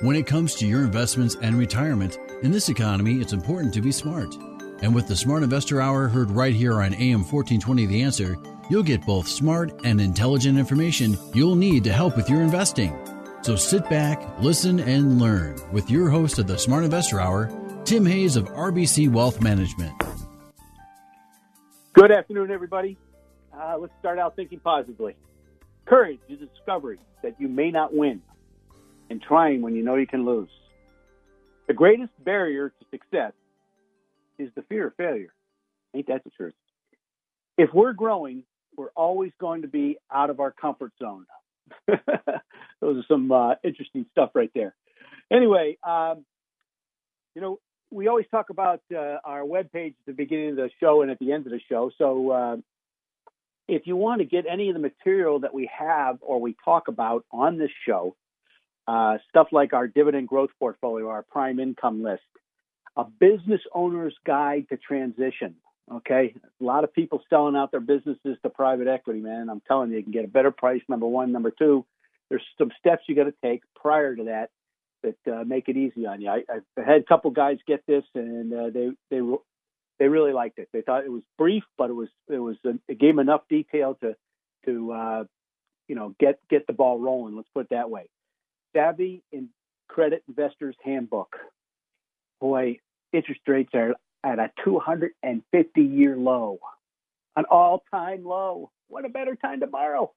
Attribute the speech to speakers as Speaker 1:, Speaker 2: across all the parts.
Speaker 1: When it comes to your investments and retirement, in this economy, it's important to be smart. And with the Smart Investor Hour heard right here on AM 1420 The Answer, you'll get both smart and intelligent information you'll need to help with your investing. So sit back, listen, and learn with your host of the Smart Investor Hour, Tim Hayes of RBC Wealth Management.
Speaker 2: Good afternoon, everybody. Uh, let's start out thinking positively. Courage is discovery that you may not win and trying when you know you can lose. The greatest barrier to success is the fear of failure. Ain't that the truth? If we're growing, we're always going to be out of our comfort zone. Those are some uh, interesting stuff right there. Anyway, um, you know, we always talk about uh, our webpage at the beginning of the show and at the end of the show. So uh, if you want to get any of the material that we have or we talk about on this show, uh, stuff like our dividend growth portfolio, our prime income list, a business owner's guide to transition. Okay, a lot of people selling out their businesses to private equity, man. I'm telling you, you can get a better price. Number one, number two, there's some steps you got to take prior to that that uh, make it easy on you. I, have had a couple guys get this, and uh, they they they really liked it. They thought it was brief, but it was it was a, it gave them enough detail to to uh, you know get get the ball rolling. Let's put it that way. Savvy in Credit Investors Handbook. Boy, interest rates are at a 250 year low, an all time low. What a better time to borrow.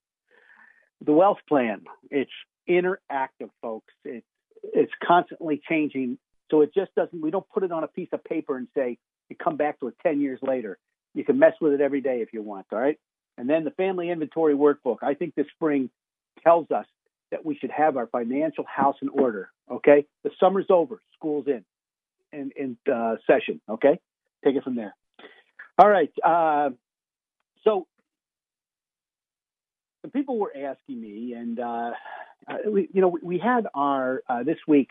Speaker 2: The wealth plan, it's interactive, folks. It's it's constantly changing. So it just doesn't, we don't put it on a piece of paper and say, you come back to it 10 years later. You can mess with it every day if you want, all right? And then the family inventory workbook. I think this spring tells us that we should have our financial house in order, okay? The summer's over, school's in, in, in uh, session, okay? Take it from there. All right. Uh, so people were asking me, and uh, we, you know, we had our uh, this week.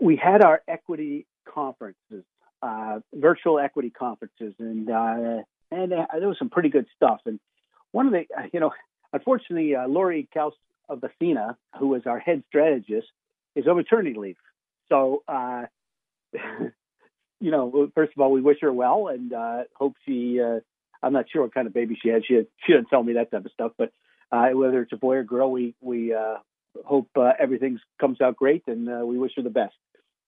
Speaker 2: We had our equity conferences, uh, virtual equity conferences, and uh, and there was some pretty good stuff. And one of the, you know, unfortunately, Lori Kaus of Athena, who is our head strategist, is on maternity leave. So, you know, first of all, we wish her well and hope she. I'm not sure what kind of baby she had. She had, she didn't tell me that type of stuff, but uh, whether it's a boy or girl, we we uh, hope uh, everything comes out great, and uh, we wish her the best.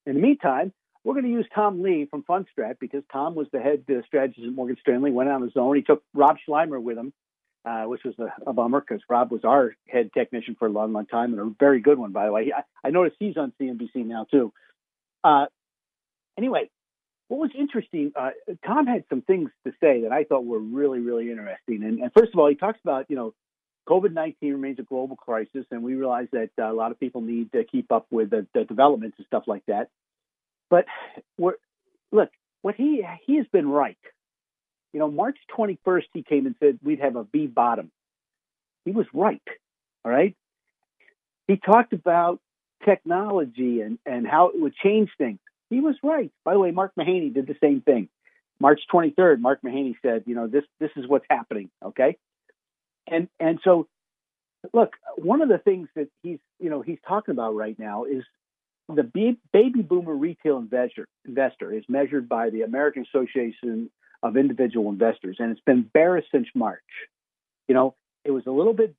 Speaker 2: In the meantime, we're going to use Tom Lee from Fundstrat because Tom was the head uh, strategist at Morgan Stanley. Went on his own. He took Rob Sluymer with him, uh, which was a, a bummer because Rob was our head technician for a long, long time and a very good one, by the way. He, I, I noticed he's on CNBC now too. Uh, anyway, what was interesting, uh, Tom had some things to say that I thought were really, really interesting. And, and, first of all, he talks about, you know, COVID 19 remains a global crisis, and we realize that uh, a lot of people need to keep up with the, the developments and stuff like that. But look, what he he has been right. You know, March 21st, he came and said we'd have a V bottom. He was right. All right. He talked about technology and, and how it would change things. He was right. By the way, Mark Mahaney did the same thing. March 23rd, Mark Mahaney said, you know, this this is what's happening. Okay and and so look one of the things that he's you know he's talking about right now is the baby boomer retail investor investor is measured by the American Association of Individual Investors, and it's been bearish since March. You know, it was a little bit,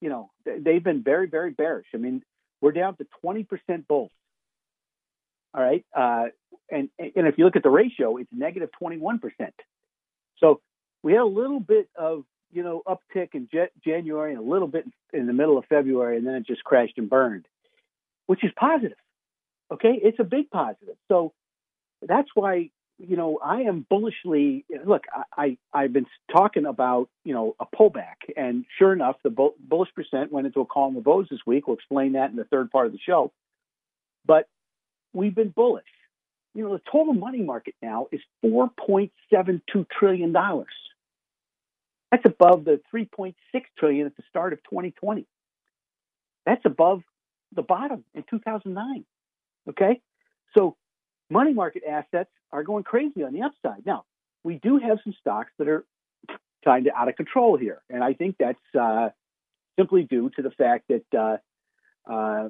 Speaker 2: you know, they've been very, very bearish. I mean, we're down to 20% bulls. All right, uh, and and if you look at the ratio, it's negative 21%. So we had a little bit of you know, uptick in January and a little bit in the middle of February, and then it just crashed and burned, which is positive. Okay, it's a big positive. So that's why you know, I am bullishly look. I, I have been talking about you know a pullback, and sure enough, the bullish percent went into a column of O's this week. We'll explain that in the third part of the show. But we've been bullish. You know, the total money market now is four point seven two trillion dollars. That's above the three point six trillion at the start of 2020. That's above the bottom in 2009. Okay, so money market assets are going crazy on the upside. Now, we do have some stocks that are kind of out of control here, and I think that's uh, simply due to the fact that uh, uh,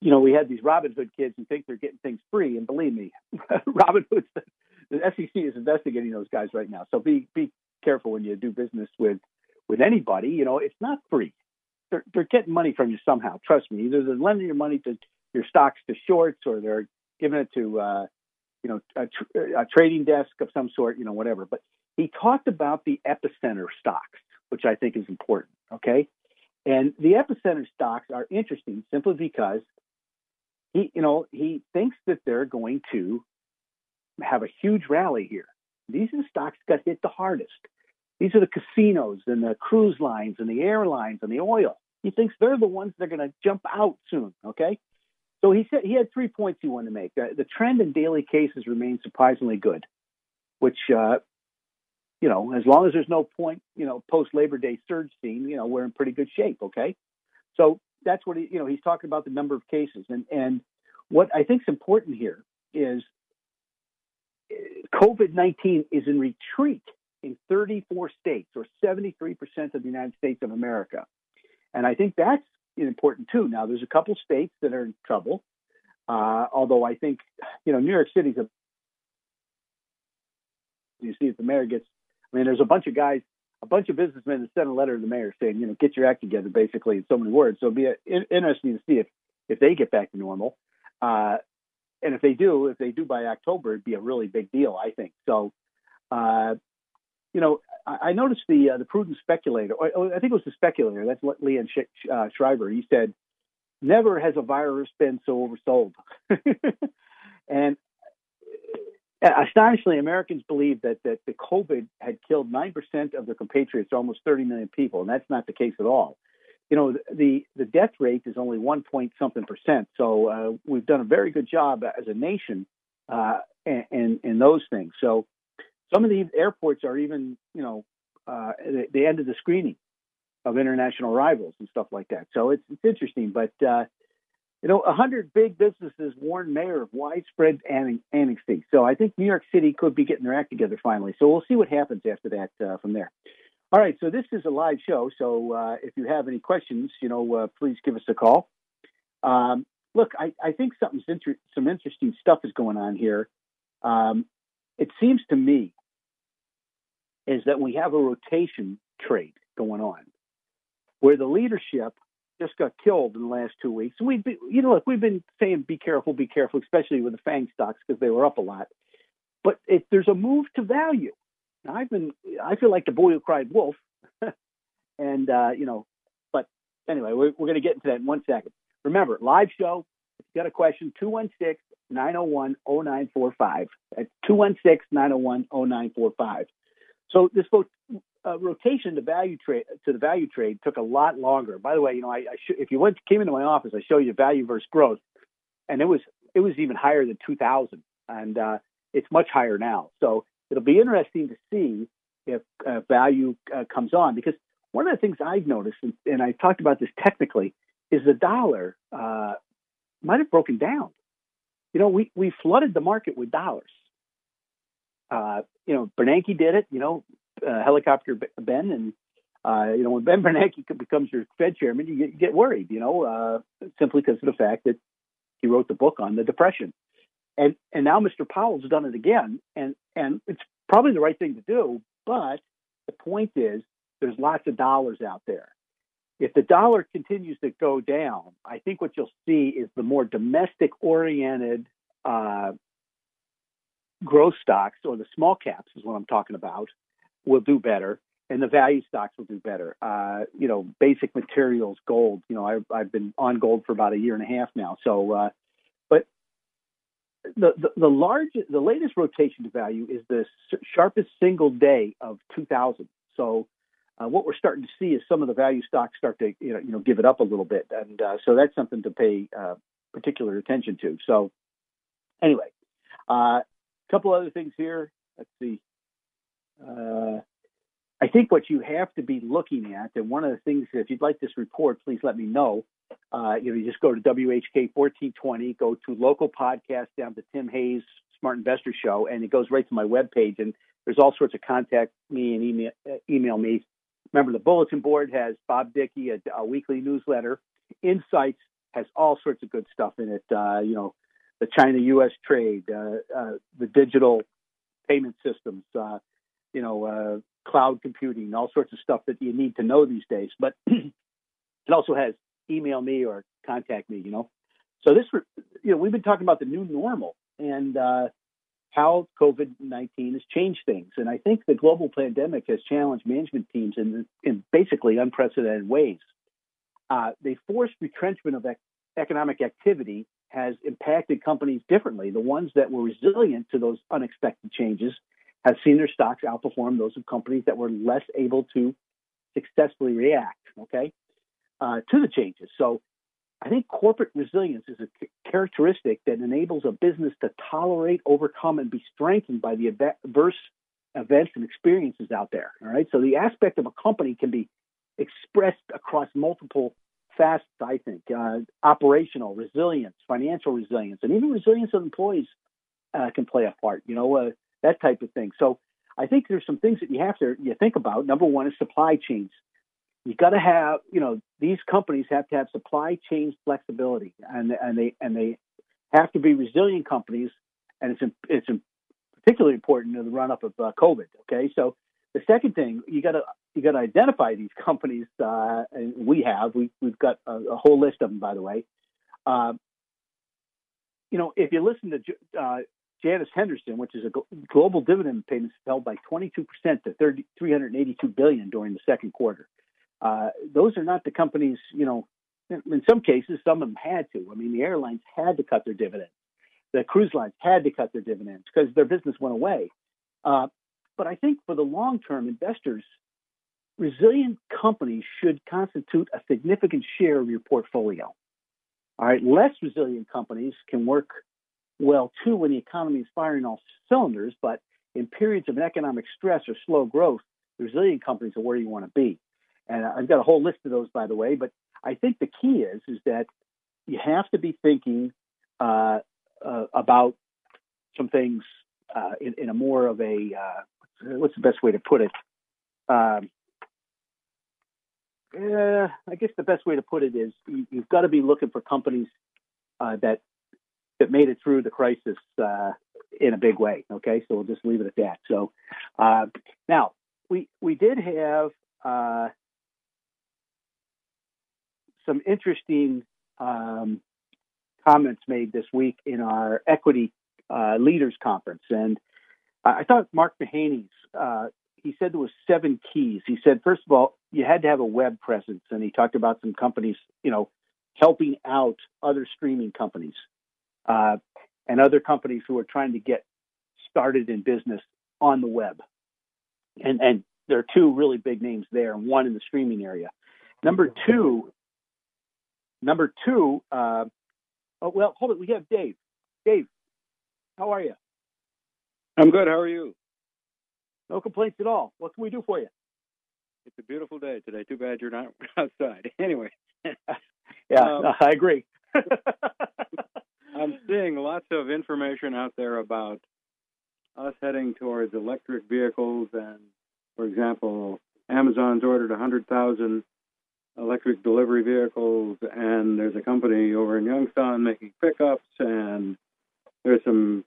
Speaker 2: you know we had these Robinhood kids who think they're getting things free, and believe me, Robinhood, the SEC is investigating those guys right now. So be be careful when you do business with with anybody. You know, it's not free. They're, they're getting money from you somehow. Trust me. Either they're lending your money to your stocks to shorts or they're giving it to uh, you know a, tr- a trading desk of some sort, you know whatever. But he talked about the epicenter stocks, which I think is important. Okay, and the epicenter stocks are interesting simply because he you know he thinks that they're going to have a huge rally here. These are the stocks that got hit the hardest. These are the casinos and the cruise lines and the airlines and the oil. He thinks they're the ones that are going to jump out soon. Okay. So he said he had three points he wanted to make. Uh, the trend in daily cases remains surprisingly good, which, uh, you know, as long as there's no point, you know, post Labor Day surge scene, you know, we're in pretty good shape. Okay. So that's what he, you know, he's talking about the number of cases. And, and what I think is important here is uh, COVID 19 is in retreat in 34 states, or 73% of the United States of America. And I think that's important too. Now, there's a couple states that are in trouble, uh, although I think, you know, New York City's a. You see, if the mayor gets, I mean, there's a bunch of guys, a bunch of businessmen that sent a letter to the mayor saying, you know, get your act together, basically, in so many words. So it'll be a, in, interesting to see if if they get back to normal. Uh, and if they do, if they do by October, it'd be a really big deal, I think. So, uh, you know, I, noticed the uh, the prudent speculator. Or, I think it was the speculator. That's what Leon Sh- uh, Schreiber. He said, "Never has a virus been so oversold." and uh, astonishingly, Americans believe that that the COVID had killed nine percent of their compatriots, almost 30 million people, and that's not the case at all. You know, the the death rate is only one point something percent. So uh, we've done a very good job as a nation uh, in in those things. So some of these airports are even, you know, uh, the, the end of the screening of international arrivals and stuff like that. So it's, it's interesting. But, uh, you know, 100 big businesses warn mayor of widespread annexing. So I think New York City could be getting their act together finally. So we'll see what happens after that uh, from there. All right, so this is a live show. So uh, if you have any questions, you know, uh, please give us a call. Um, look, I, I think something's inter- some interesting stuff is going on here. Um, it seems to me is that we have a rotation trade going on where the leadership just got killed in the last two weeks. And we've been, you know, look, we've been saying be careful, be careful, especially with the FANG stocks because they were up a lot. But if there's a move to value, I've been, I feel like the boy who cried wolf, and uh, you know, but anyway, we're, we're going to get into that in one second. Remember, live show. If you got a question, 216 901 0945. That's 216 901 0945. So this uh, rotation to value trade to the value trade took a lot longer. By the way, you know, I, I sh- if you went came into my office, I show you value versus growth, and it was it was even higher than 2000, and uh, it's much higher now. So it'll be interesting to see if uh, value uh, comes on because one of the things I've noticed, and, and I talked about this technically, is the dollar uh, might have broken down. You know, we we flooded the market with dollars uh, you know, Bernanke did it, you know, uh, helicopter Ben, and uh, you know, when Ben Bernanke becomes your Fed chairman, you get, you get worried, you know, uh, simply because of the fact that he wrote the book on the depression, and and now Mr. Powell's done it again, and and it's probably the right thing to do, but the point is, there's lots of dollars out there. If the dollar continues to go down, I think what you'll see is the more domestic oriented uh, growth stocks or the small caps is what I'm talking about will do better and the value stocks will do better. Uh, you know, basic materials, gold. You know, I, I've been on gold for about a year and a half now. So, uh, but the, the, the large, the latest rotation to value is the sharpest single day of 2000. So uh, what we're starting to see is some of the value stocks start to you know, you know give it up a little bit, and uh, so that's something to pay uh, particular attention to. So anyway, a couple other things here. Let's see. Uh, I think what you have to be looking at, and one of the things, if you'd like this report, please let me know. Uh, you know, you just go to WHK 1420, go to local podcast down to Tim Hayes Smart Investor Show, and it goes right to my webpage. And there's all sorts of contact me and email, uh, email me. Remember, the bulletin board has Bob Dickey, a, a, weekly newsletter. Insights has all sorts of good stuff in it. Uh, you know, the China-U.S. trade, uh, uh, the digital payment systems, uh, you know, cloud computing, all sorts of stuff that you need to know these days. But it also has email me or contact me, you know. So this, you know, we've been talking about the new normal and uh, how COVID 19 has changed things. And I think the global pandemic has challenged management teams in, in basically unprecedented ways. Uh, they forced retrenchment of ec- economic activity has impacted companies differently. The ones that were resilient to those unexpected changes have seen their stocks outperform those of companies that were less able to successfully react, okay, uh, to the changes. So I think corporate resilience is a characteristic that enables a business to tolerate, overcome, and be strengthened by the adverse events and experiences out there. All right. So the aspect of a company can be expressed across multiple facets, I think. Uh, operational resilience, financial resilience, and even resilience of employees uh, can play a part. You know, uh, that type of thing. So I think there's some things that you have to you think about. Number one is supply chains. You got to have, you know, these companies have to have supply chain flexibility, and and they and they have to be resilient companies, and it's it's particularly important in the run up of uh, COVID. Okay, so the second thing you got to you got to identify these companies, uh, and we have we we've got a, a, whole list of them, by the way. Uh, you know, if you listen to uh, Janus Henderson, which is a global dividend payments fell by 22% to 30, 382 billion during the second quarter. Uh, those are not the companies, you know, in some cases, some of them had to. I mean, the airlines had to cut their dividends. The cruise lines had to cut their dividends because their business went away. Uh, but I think for the long term, investors, resilient companies should constitute a significant share of your portfolio. All right, less resilient companies can work well too when the economy is firing all cylinders, but in periods of economic stress or slow growth, resilient companies are where you want to be. And I've got a whole list of those, by the way. But I think the key is is that you have to be thinking uh, uh, about some things uh, in, in, a more of a uh, what's the best way to put it? Um, I guess the best way to put it is you, have got to be looking for companies uh, that that made it through the crisis uh, in a big way. Okay, so we'll just leave it at that. So uh, now we we did have uh, some interesting um, comments made this week in our equity uh, leaders conference, and I thought Mark Mahaney's. Uh, he said there was seven keys. He said, first of all, you had to have a web presence, and he talked about some companies, you know, helping out other streaming companies uh, and other companies who are trying to get started in business on the web. And, and there are two really big names there, one in the streaming area. Number two, number two, uh, oh, well, hold it. We have Dave. Dave, how are you?
Speaker 3: I'm good. How are you?
Speaker 2: No complaints at all. What can we do for you?
Speaker 3: It's a beautiful day today. Too bad you're not outside. Anyway.
Speaker 2: yeah, um, I agree.
Speaker 3: I'm seeing lots of information out there about us heading towards electric vehicles, and for example, Amazon's ordered 100,000 electric delivery vehicles, and there's a company over in Youngstown making pickups, and there's some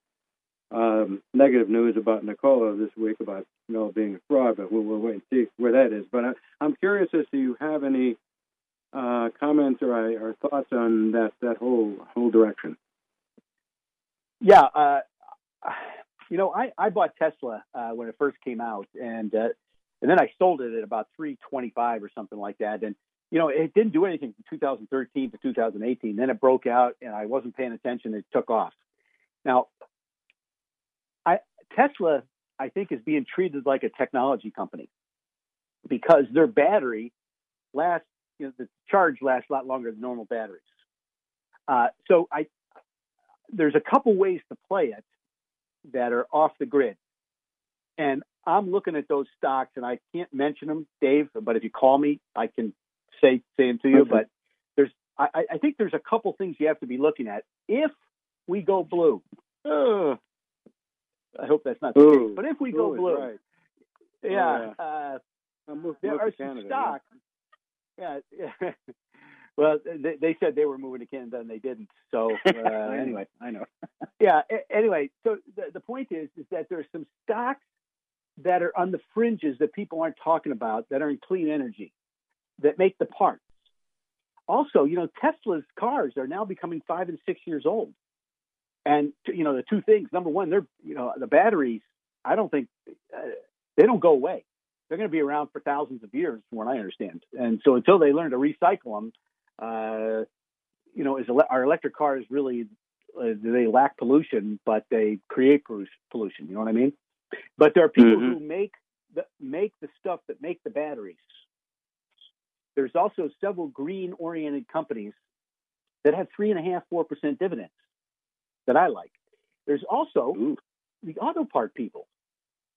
Speaker 3: um, negative news about Nikola this week about you know being a fraud, but we'll, we'll wait and see where that is. But I, I'm curious as to you have any uh, comments or, or thoughts on that that whole whole direction.
Speaker 2: Yeah, uh, you know, I, I bought Tesla uh, when it first came out, and uh, and then I sold it at about three twenty five or something like that. And you know, it didn't do anything from 2013 to 2018. Then it broke out, and I wasn't paying attention. It took off. Now, Tesla, I think, is being treated like a technology company because their battery lasts, you know, the charge lasts a lot longer than normal batteries. Uh, so I, there's a couple ways to play it that are off the grid. And I'm looking at those stocks, and I can't mention them, Dave. But if you call me, I can say say them to you. But there's, I, I think there's a couple things you have to be looking at. If we go blue, uh, I hope that's not the
Speaker 3: Ooh.
Speaker 2: case. But if we go
Speaker 3: Ooh
Speaker 2: blue,
Speaker 3: right.
Speaker 2: yeah,
Speaker 3: Oh,
Speaker 2: uh,
Speaker 3: I'll move,
Speaker 2: there
Speaker 3: move
Speaker 2: are some
Speaker 3: Canada,
Speaker 2: stocks. Yeah. yeah. well, they, they said they were moving to Canada and they didn't. So uh, anyway,
Speaker 3: I know.
Speaker 2: yeah. Anyway, so the, the point is, is that there's some stocks that are on the fringes that people aren't talking about that are in clean energy that make the parts. Also, you know, Tesla's cars are now becoming five and six years old, and you know the two things. Number one, they're you know the batteries. I don't think uh, they don't go away. They're going to be around for thousands of years, from what I understand. And so until they learn to recycle them, uh, you know, is our electric cars really uh, they lack pollution, but they create pollution. You know what I mean? But there are people
Speaker 3: Mhm.
Speaker 2: who make the make the stuff that make the batteries. There's also several green-oriented companies that have three and a half, four percent dividends that I like. There's also
Speaker 3: Ooh.
Speaker 2: the auto part people.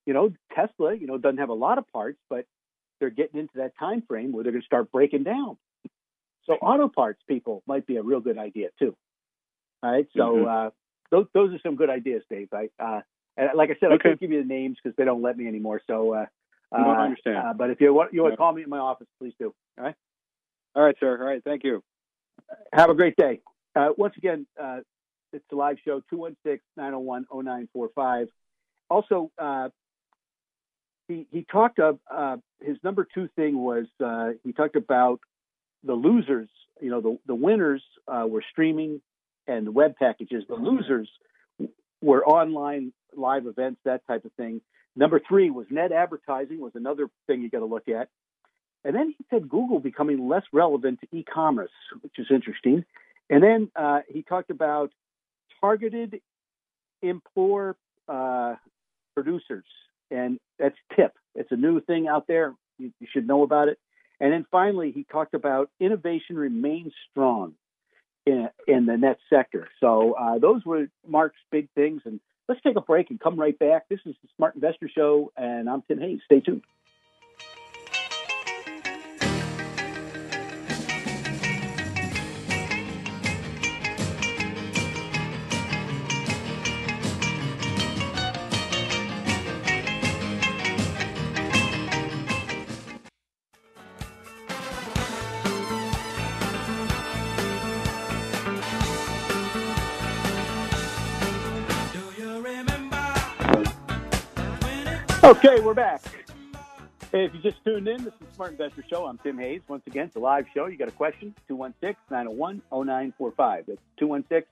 Speaker 2: You know, Tesla, you know, doesn't have a lot of parts, but they're getting into that time frame where they're going to start breaking down. So auto parts people might be a real good idea too. All right, so
Speaker 3: Mhm.
Speaker 2: uh, those those are some good ideas, Dave. I, uh, and like I said, I can't give you the names because they don't let me anymore. So, uh,
Speaker 3: No, I
Speaker 2: uh,
Speaker 3: understand.
Speaker 2: Uh, but if you want, you want to call me in my office, please do. All right.
Speaker 3: All right, sir. All right, thank you.
Speaker 2: Have a great day. Uh, once again, uh, it's a live show, 216 901 0945. Also, uh, he, he talked of uh, his number two thing was uh, he talked about the losers, you know, the, the winners uh, were streaming and the web packages. The losers were online live events, that type of thing. Number three was net advertising was another thing you got to look at. And then he said Google becoming less relevant to e-commerce, which is interesting. And then uh, he talked about targeted implore uh, producers, and that's TIP. It's a new thing out there. You, you should know about it. And then finally, he talked about innovation remains strong in, in the net sector. So uh, those were Mark's big things. And let's take a break and come right back. This is the Smart Investor Show, and I'm Tim Hayes. Stay tuned. Okay, we're back. Hey, if you just tuned in, this is Smart Investor Show. I'm Tim Hayes. Once again, it's a live show. You got a question? 216 901 0945. That's 216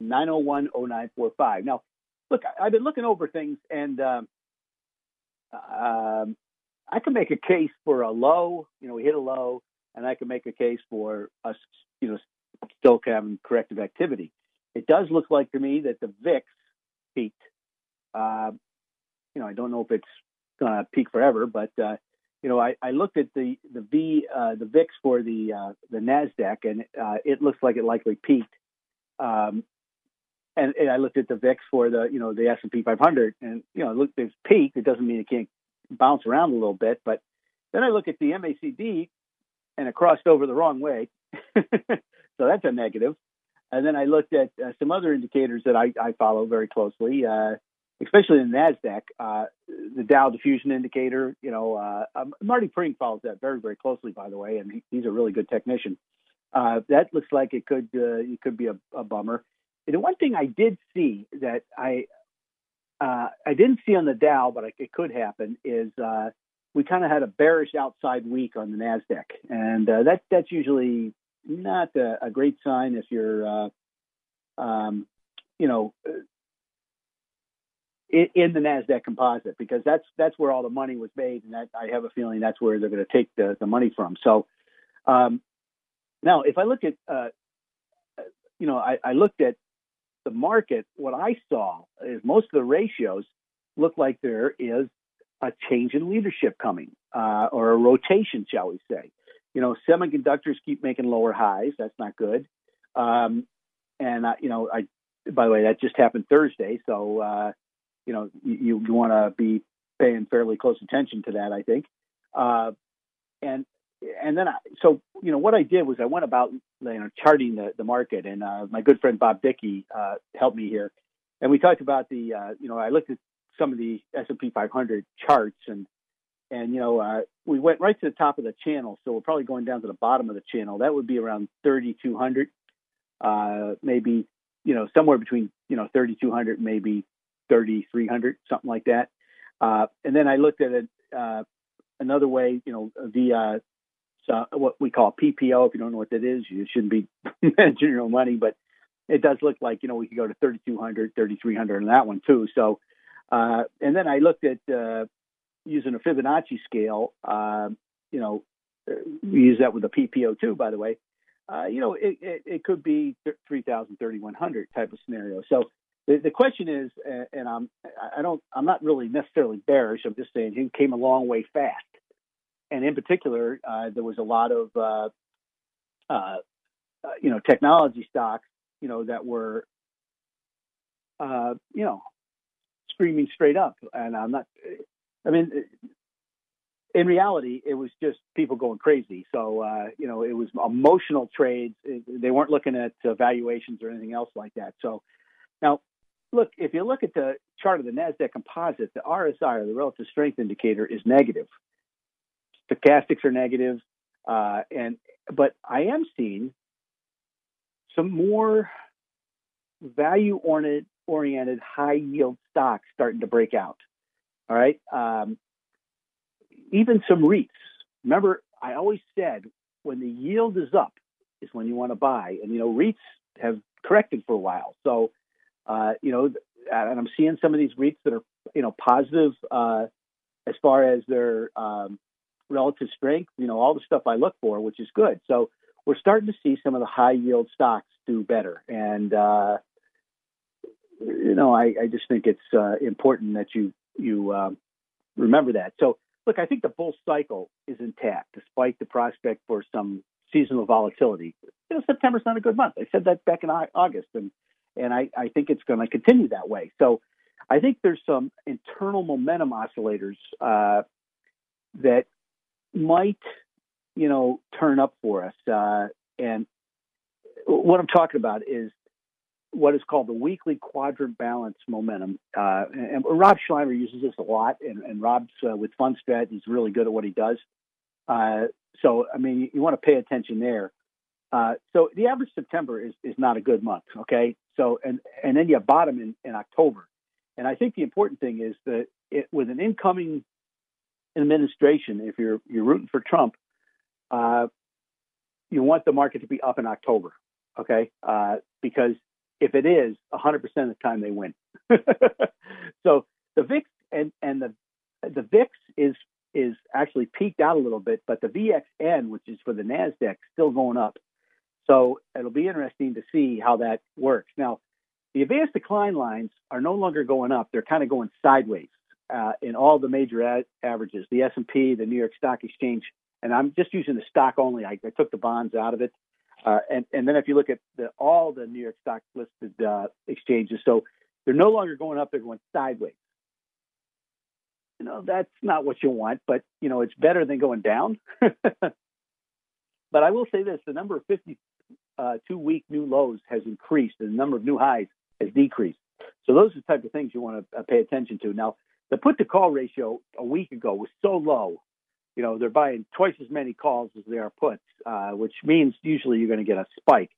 Speaker 2: 901 0945. Now, look, I've been looking over things, and um, um, I can make a case for a low. You know, we hit a low, and I can make a case for us, you know, still having corrective activity. It does look like to me that the VIX peaked. Uh, you know, I don't know if it's going to peak forever, but uh, you know, I, I looked at the the V uh, the VIX for the uh, the Nasdaq, and uh, it looks like it likely peaked. Um, and, and I looked at the VIX for the you know the S and P 500, and you know, look, it's peaked. It doesn't mean it can't bounce around a little bit, but then I look at the MACD, and it crossed over the wrong way, so that's a negative. And then I looked at uh, some other indicators that I, I follow very closely. Especially in the Nasdaq, uh, the Dow diffusion indicator. You know, uh, um, Marty Pring follows that very, very closely, by the way, and he, he's a really good technician. Uh, that looks like it could uh, it could be a, a bummer. And the one thing I did see that I uh, I didn't see on the Dow, but it could happen is uh, we kind of had a bearish outside week on the Nasdaq, and uh, that that's usually not a, a great sign if you're uh, um, you know in, in the Nasdaq Composite because that's that's where all the money was made, and that I have a feeling that's where they're going to take the, the money from. So um, now, if I look at uh, you know, I, I looked at the market, what I saw is most of the ratios look like there is a change in leadership coming, uh, or a rotation, shall we say. You know, semiconductors keep making lower highs. That's not good. Um, and you know, I by the way, that just happened Thursday, so uh, you know you, you want to be paying fairly close attention to that. I think, uh, and and then I, so you know what I did was I went about you know charting the, the market, and uh, my good friend Bob Dickey uh, helped me here, and we talked about the uh, you know I looked at some of the S and P 500 charts, and and you know uh, we went right to the top of the channel, so we're probably going down to the bottom of the channel. That would be around 3,200, uh, maybe you know somewhere between you know 3,200 maybe 3,300, something like that. Uh, and then I looked at it uh, another way, you know, via uh, what we call PPO. If you don't know what that is, you shouldn't be managing your own money, but it does look like you know we could go to 3,200, 3,300 on that one too. So, uh, and then I looked at uh, using a Fibonacci scale. Uh, you know, we use that with a PPO too, by the way. You know, it, it, it, could be 3,000, 3,100 type of scenario. So the, the question is, and I'm, I don't, I'm not really necessarily bearish. I'm just saying he came a long way fast and in particular, uh, there was a lot of uh, uh, uh you know technology stocks, you know, that were uh, you know screaming straight up. And I'm not. I mean, in reality, it was just people going crazy. So uh, you know, it was emotional trades. They weren't looking at valuations or anything else like that. So now look, if you look at the chart of the NASDAQ composite, the RSI, or the relative strength indicator, is negative stochastics are negative, uh, and but I am seeing some more value oriented, high yield stocks starting to break out. All right, um, even some REITs. Remember, I always said when the yield is up is when you want to buy, and you know REITs have corrected for a while. So, uh, you know, and I'm seeing some of these REITs that are you know positive uh, as far as their um, relative strength, you know, all the stuff I look for, which is good. So we're starting to see some of the high yield stocks do better. And, uh, you know, I, I, just think it's uh, important that you, you um, remember that. So, look, I think the bull cycle is intact despite the prospect for some seasonal volatility. You know, September's not a good month. I said that back in August, and and I, I think it's going to continue that way. So I think there's some internal momentum oscillators uh, that might, you know, turn up for us. Uh, and what I'm talking about is what is called the weekly quadrant balance momentum. Uh, and, Rob Sluymer uses this a lot, and, and Rob's uh, with FundStrat. He's really good at what he does. Uh, so, I mean, you, you, want to pay attention there. Uh, so the average September is, is not a good month. Okay. So, and, and then you bottom in, in October. And I think the important thing is that it, with an incoming administration, if you're you're rooting for Trump, uh, you want the market to be up in October, okay? Uh, because if it is, 100% of the time they win. so the VIX and and the the VIX is is actually peaked out a little bit, but the VXN, which is for the Nasdaq, still going up. So it'll be interesting to see how that works. Now, the advanced decline lines are no longer going up; they're kind of going sideways uh, in all the major ad- averages, the S&P, the New York Stock Exchange, and I'm just using the stock only. I, I took the bonds out of it. Uh, and, and then if you look at the, all the New York Stock listed uh, exchanges, so they're no longer going up; they're going sideways. You know that's not what you want, but you know it's better than going down. but I will say this: the number of 52 uh, week new lows has increased, and the number of new highs has decreased. So those are the type of things you want to uh, pay attention to. Now, the put to call ratio a week ago was so low. You know, they're buying twice as many calls as they are puts, uh, which means usually you're going to get a spike.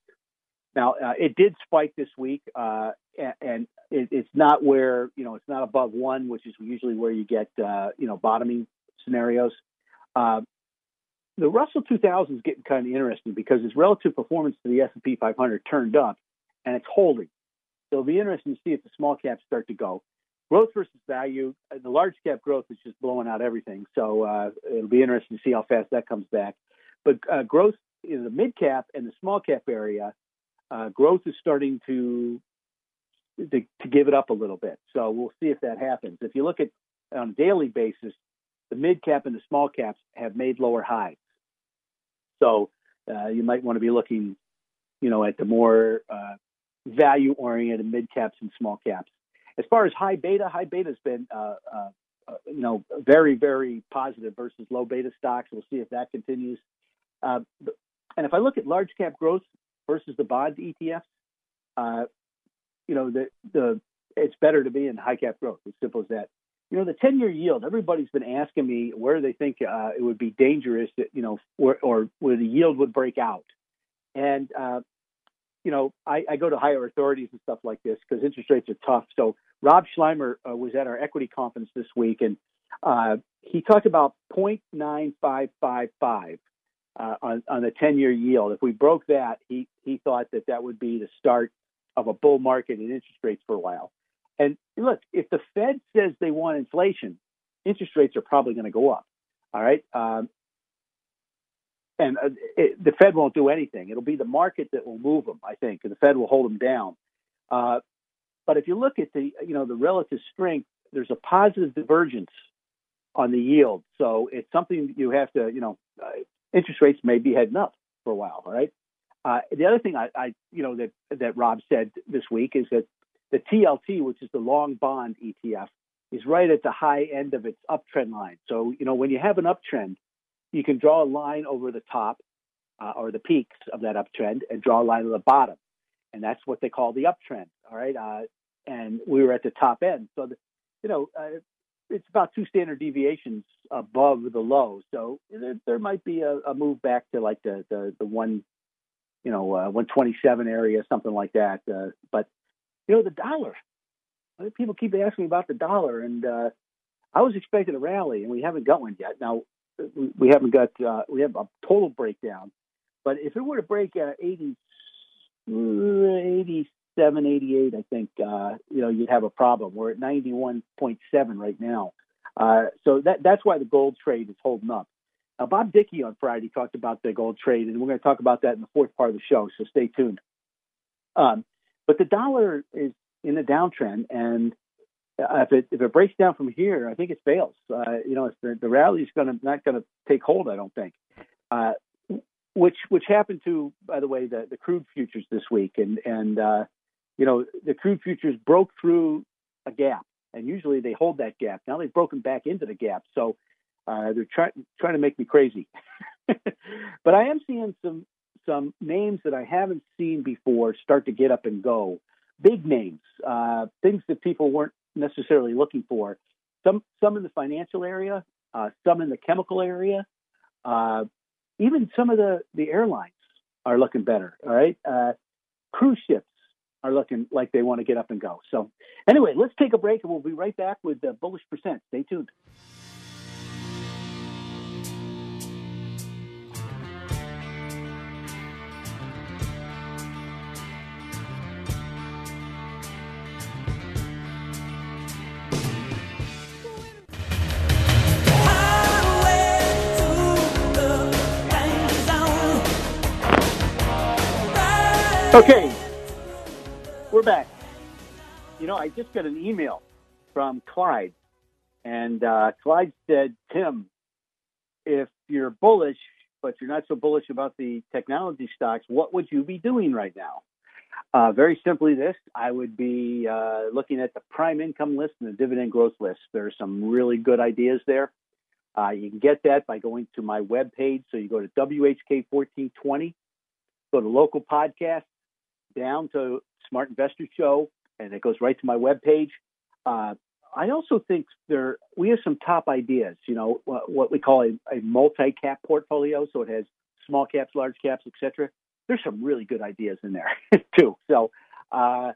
Speaker 2: Now, uh, it did spike this week, uh, and, it, it's not where, you know, it's not above one, which is usually where you get, uh, you know, bottoming scenarios. The Russell 2000 is getting kind of interesting because its relative performance to the S&P 500 turned up, and it's holding. So it'll be interesting to see if the small caps start to go growth versus value. Uh, the large cap growth is just blowing out everything. So uh, it'll be interesting to see how fast that comes back. But uh, growth in the mid cap and the small cap area, uh, growth is starting to to, to give it up a little bit. So we'll see if that happens. If you look at on a daily basis, the mid cap and the small caps have made lower highs. So uh, you might want to be looking, you know, at the more uh, value oriented mid caps and small caps. As far as high beta, high beta has been, uh, uh, uh, you know, very, very positive versus low beta stocks. We'll see if that continues. Uh, and if I look at large cap growth versus the bond ETFs, you know, the, the it's better to be in high cap growth. As simple as that. You know, the 10 year yield, everybody's been asking me where they think uh, it would be dangerous, you know, or, or, where the yield would break out. And, uh, you know, I, I, go to higher authorities and stuff like this because interest rates are tough. So Rob Sluymer uh, was at our equity conference this week and uh, he talked about 0.9555 uh, on, on the 10 year yield. If we broke that, he, he thought that that would be the start of a bull market in interest rates for a while. And look, if the Fed says they want inflation, interest rates are probably going to go up. All right. Um, and uh, it, the Fed won't do anything. It'll be the market that will move them, I think, and the Fed will hold them down. Uh, but if you look at the, you know, the relative strength, there's a positive divergence on the yield. So it's something you have to, you know, uh, interest rates may be heading up for a while. All right. Uh, the other thing I, I, you know, that that Rob said this week is that the TLT, which is the long bond ETF, is right at the high end of its uptrend line. So, you know, when you have an uptrend, you can draw a line over the top uh, or the peaks of that uptrend and draw a line on the bottom. And that's what they call the uptrend. All right. Uh, and we were at the top end. So, the, you know, uh, it's about two standard deviations above the low. So there, there might be a, a, move back to like the, the, the one, you know, uh, 127 area, something like that. Uh, but you know, the dollar. People keep asking me about the dollar, and uh, I was expecting a rally, and we haven't got one yet. Now, we haven't got uh, we have a total breakdown, but if it were to break at 80, 87, 88, I think uh, you know you'd have a problem. We're at 91.7 right now, uh, so that that's why the gold trade is holding up. Now, Bob Dickey on Friday talked about the gold trade, and we're going to talk about that in the fourth part of the show. So stay tuned. Um, but the dollar is in a downtrend, and if it if it breaks down from here, I think it fails. Uh, you know, the, the rally is going to not going to take hold. I don't think. Uh, which which happened to, by the way, the, the crude futures this week, and and uh, you know the crude futures broke through a gap, and usually they hold that gap. Now they've broken back into the gap, so uh, they're trying trying to make me crazy. but I am seeing some some names that I haven't seen before start to get up and go. Big names, uh, things that people weren't necessarily looking for. Some some in the financial area, uh, some in the chemical area, uh, even some of the the airlines are looking better. All right, uh, cruise ships are looking like they want to get up and go. So anyway, let's take a break and we'll be right back with the bullish percent. Stay tuned. Okay, we're back. You know, I just got an email from Clyde, and uh, Clyde said, Tim, if you're bullish, but you're not so bullish about the technology stocks, what would you be doing right now? Uh, very simply, this I would be uh, looking at the prime income list and the dividend growth list. There are some really good ideas there. Uh, you can get that by going to my web page. So you go to WHK1420, go to local podcast, down to Smart Investor Show, and it goes right to my webpage. Uh, I also think there we have some top ideas. You know what we call a, a multi-cap portfolio, so it has small caps, large caps, etc. There's some really good ideas in there too. So, uh,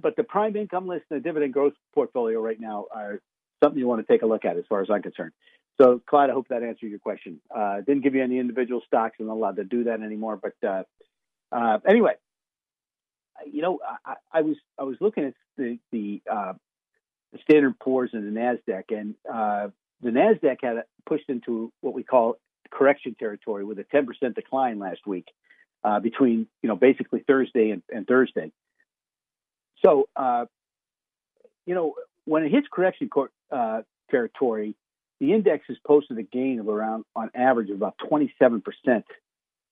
Speaker 2: but the prime income list and the dividend growth portfolio right now are something you want to take a look at, as far as I'm concerned. So, Clyde, I hope that answered your question. Uh, didn't give you any individual stocks. I'm not allowed to do that anymore. But uh, uh anyway, you know, I, I, was I was looking at the the, uh, the Standard Poor's and the Nasdaq, and uh, the Nasdaq had pushed into what we call correction territory with a 10% decline last week uh, between you know basically Thursday and, and Thursday. So, uh, you know, when it hits correction court, uh, territory, the index has posted a gain of around, on average, of about 27%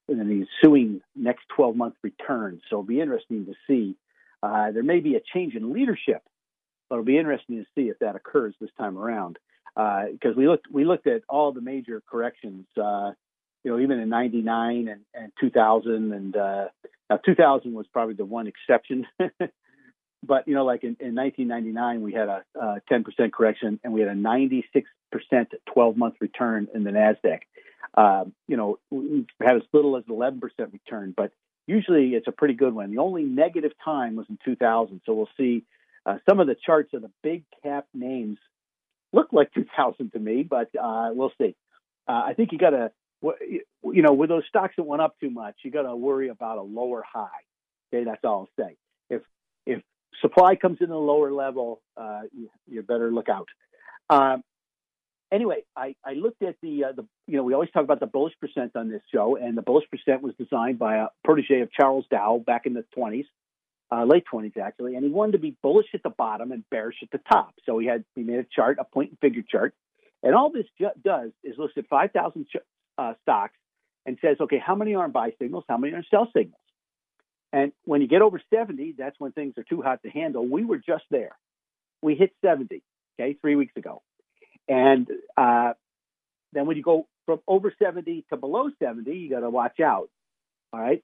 Speaker 2: in the ensuing next 12 month return. So it'll be interesting to see. Uh, there may be a change in leadership, but it'll be interesting to see if that occurs this time around. Because uh, we looked, we looked at all the major corrections, uh, you know, even in '99 and, and 2000, and uh, now 2000 was probably the one exception. but you know, like in, in 1999, we had a, a 10% correction, and we had a 96% 12 month return in the Nasdaq. Uh, you know, we had as little as 11% return, but usually it's a pretty good one. The only negative time was in 2000, so we'll see. Uh, some of the charts of the big cap names look like 2000 to me, but uh, we'll see. Uh, I think you got to, you know, with those stocks that went up too much, you got to worry about a lower high. Okay, that's all I'll say. Supply comes in a lower level, uh, you, you, better look out. Um, anyway, I, I, looked at the uh, the you know we always talk about the bullish percent on this show, and the bullish percent was designed by a protege of Charles Dow back in the 20s, uh, late 20s actually, and he wanted to be bullish at the bottom and bearish at the top. So he had he made a chart, a point and figure chart, and all this ju- does is looks at 5,000 ch- uh, stocks and says, okay, how many are in buy signals, how many are in sell signals. And when you get over 70, that's when things are too hot to handle. We were just there. We hit 70, okay, three weeks ago. And uh, then when you go from over 70 to below 70, you got to watch out. All right.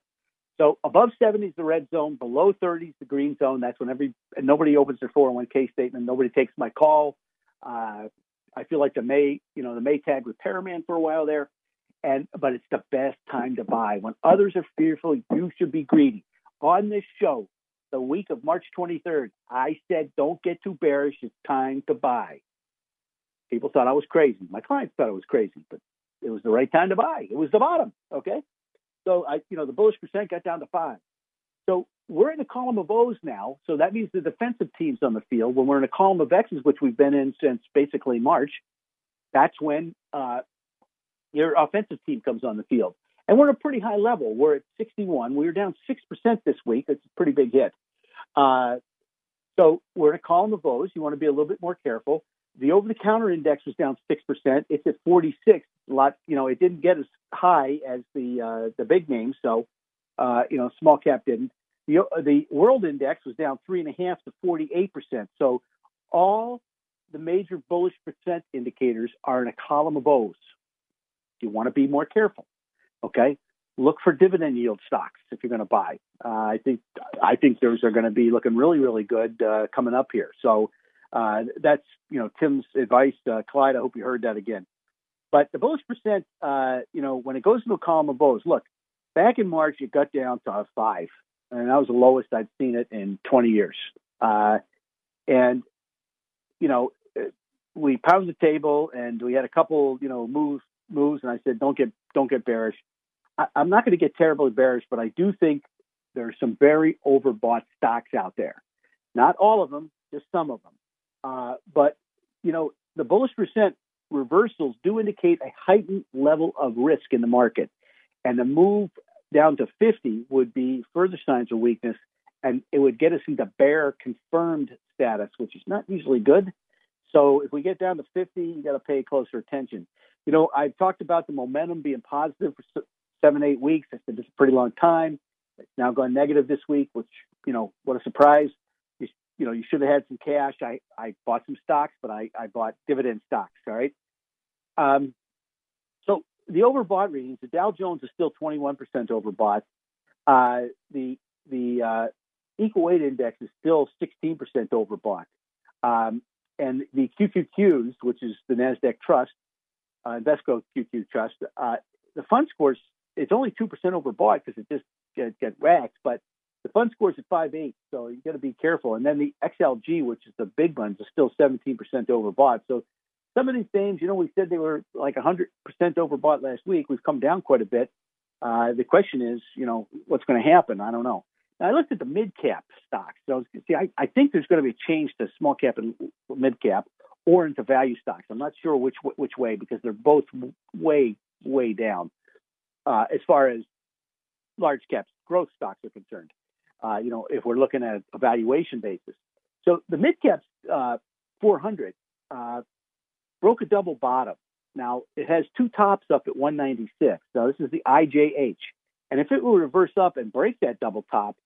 Speaker 2: So above 70 is the red zone, below 30 is the green zone. That's when every nobody opens their 401k statement, nobody takes my call. Uh, I feel like the May, you know, the Maytag repairman for a while there, and but it's the best time to buy when others are fearful. You should be greedy on this show, the week of March 23rd, I said, don't get too bearish. It's time to buy. People thought I was crazy. My clients thought I was crazy, but it was the right time to buy. It was the bottom. Okay. So I, you know, the bullish percent got down to five. So we're in a column of O's now. So that means the defensive team's on the field. When we're in a column of X's, which we've been in since basically March, that's when uh, your offensive team comes on the field. And we're at a pretty high level. We're at 61. We were down 6% this week. It's a pretty big hit. Uh, so we're in a column of O's. You want to be a little bit more careful. The over the counter index was down 6%. It's at 46. A lot, you know, it didn't get as high as the uh, the big names. So, uh, you know, small cap didn't. The, the world index was down three and a half to 48%. So all the major bullish percent indicators are in a column of O's. You want to be more careful. Okay, look for dividend yield stocks if you're going to buy. Uh, I think I think those are going to be looking really really good uh, coming up here. So uh, that's you know Tim's advice, uh, Clyde. I hope you heard that again. But the bullish percent, uh, you know, when it goes into a column of bulls, look, back in March it got down to five, and that was the lowest I'd seen it in 20 years. Uh, and you know, we pounded the table, and we had a couple, you know, moves moves, and I said, don't get don't get bearish. I, am not going to get terribly bearish, but I do think there are some very overbought stocks out there. Not all of them, just some of them. Uh, but, you know, the bullish percent reversals do indicate a heightened level of risk in the market. And the move down to 50 would be further signs of weakness, and it would get us into bear confirmed status, which is not usually good. So if we get down to 50, you got to pay closer attention. You know, I've talked about the momentum being positive for seven, eight weeks. I said this is a pretty long time. It's now gone negative this week, which, you know, what a surprise. You, you know, you should have had some cash. I, I bought some stocks, but I, I bought dividend stocks. All right. Um, so the overbought readings, the Dow Jones is still 21% overbought. Uh, the the uh, equal weight index is still 16% overbought. Um, and the QQQs, which is the NASDAQ Trust, uh, Invesco QQ Trust, uh, the fund scores it's only two percent overbought because it just get, get whacked, but the fund scores at five eight, so you got to be careful. And then the XLG, which is the big ones, is still seventeen percent overbought. So some of these names, you know, we said they were like hundred percent overbought last week. We've come down quite a bit. Uh, the question is, you know, what's going to happen? I don't know. Now, I looked at the mid cap stocks. So see, I, I think there's going to be a change to small cap and mid cap or into value stocks. I'm not sure which which way because they're both way way down uh, as far as large caps growth stocks are concerned. Uh, you know, if we're looking at a valuation basis. So the mid caps uh, 400 uh, broke a double bottom. Now it has two tops up at 196. Now this is the IJH, and if it were to reverse up and break that double top,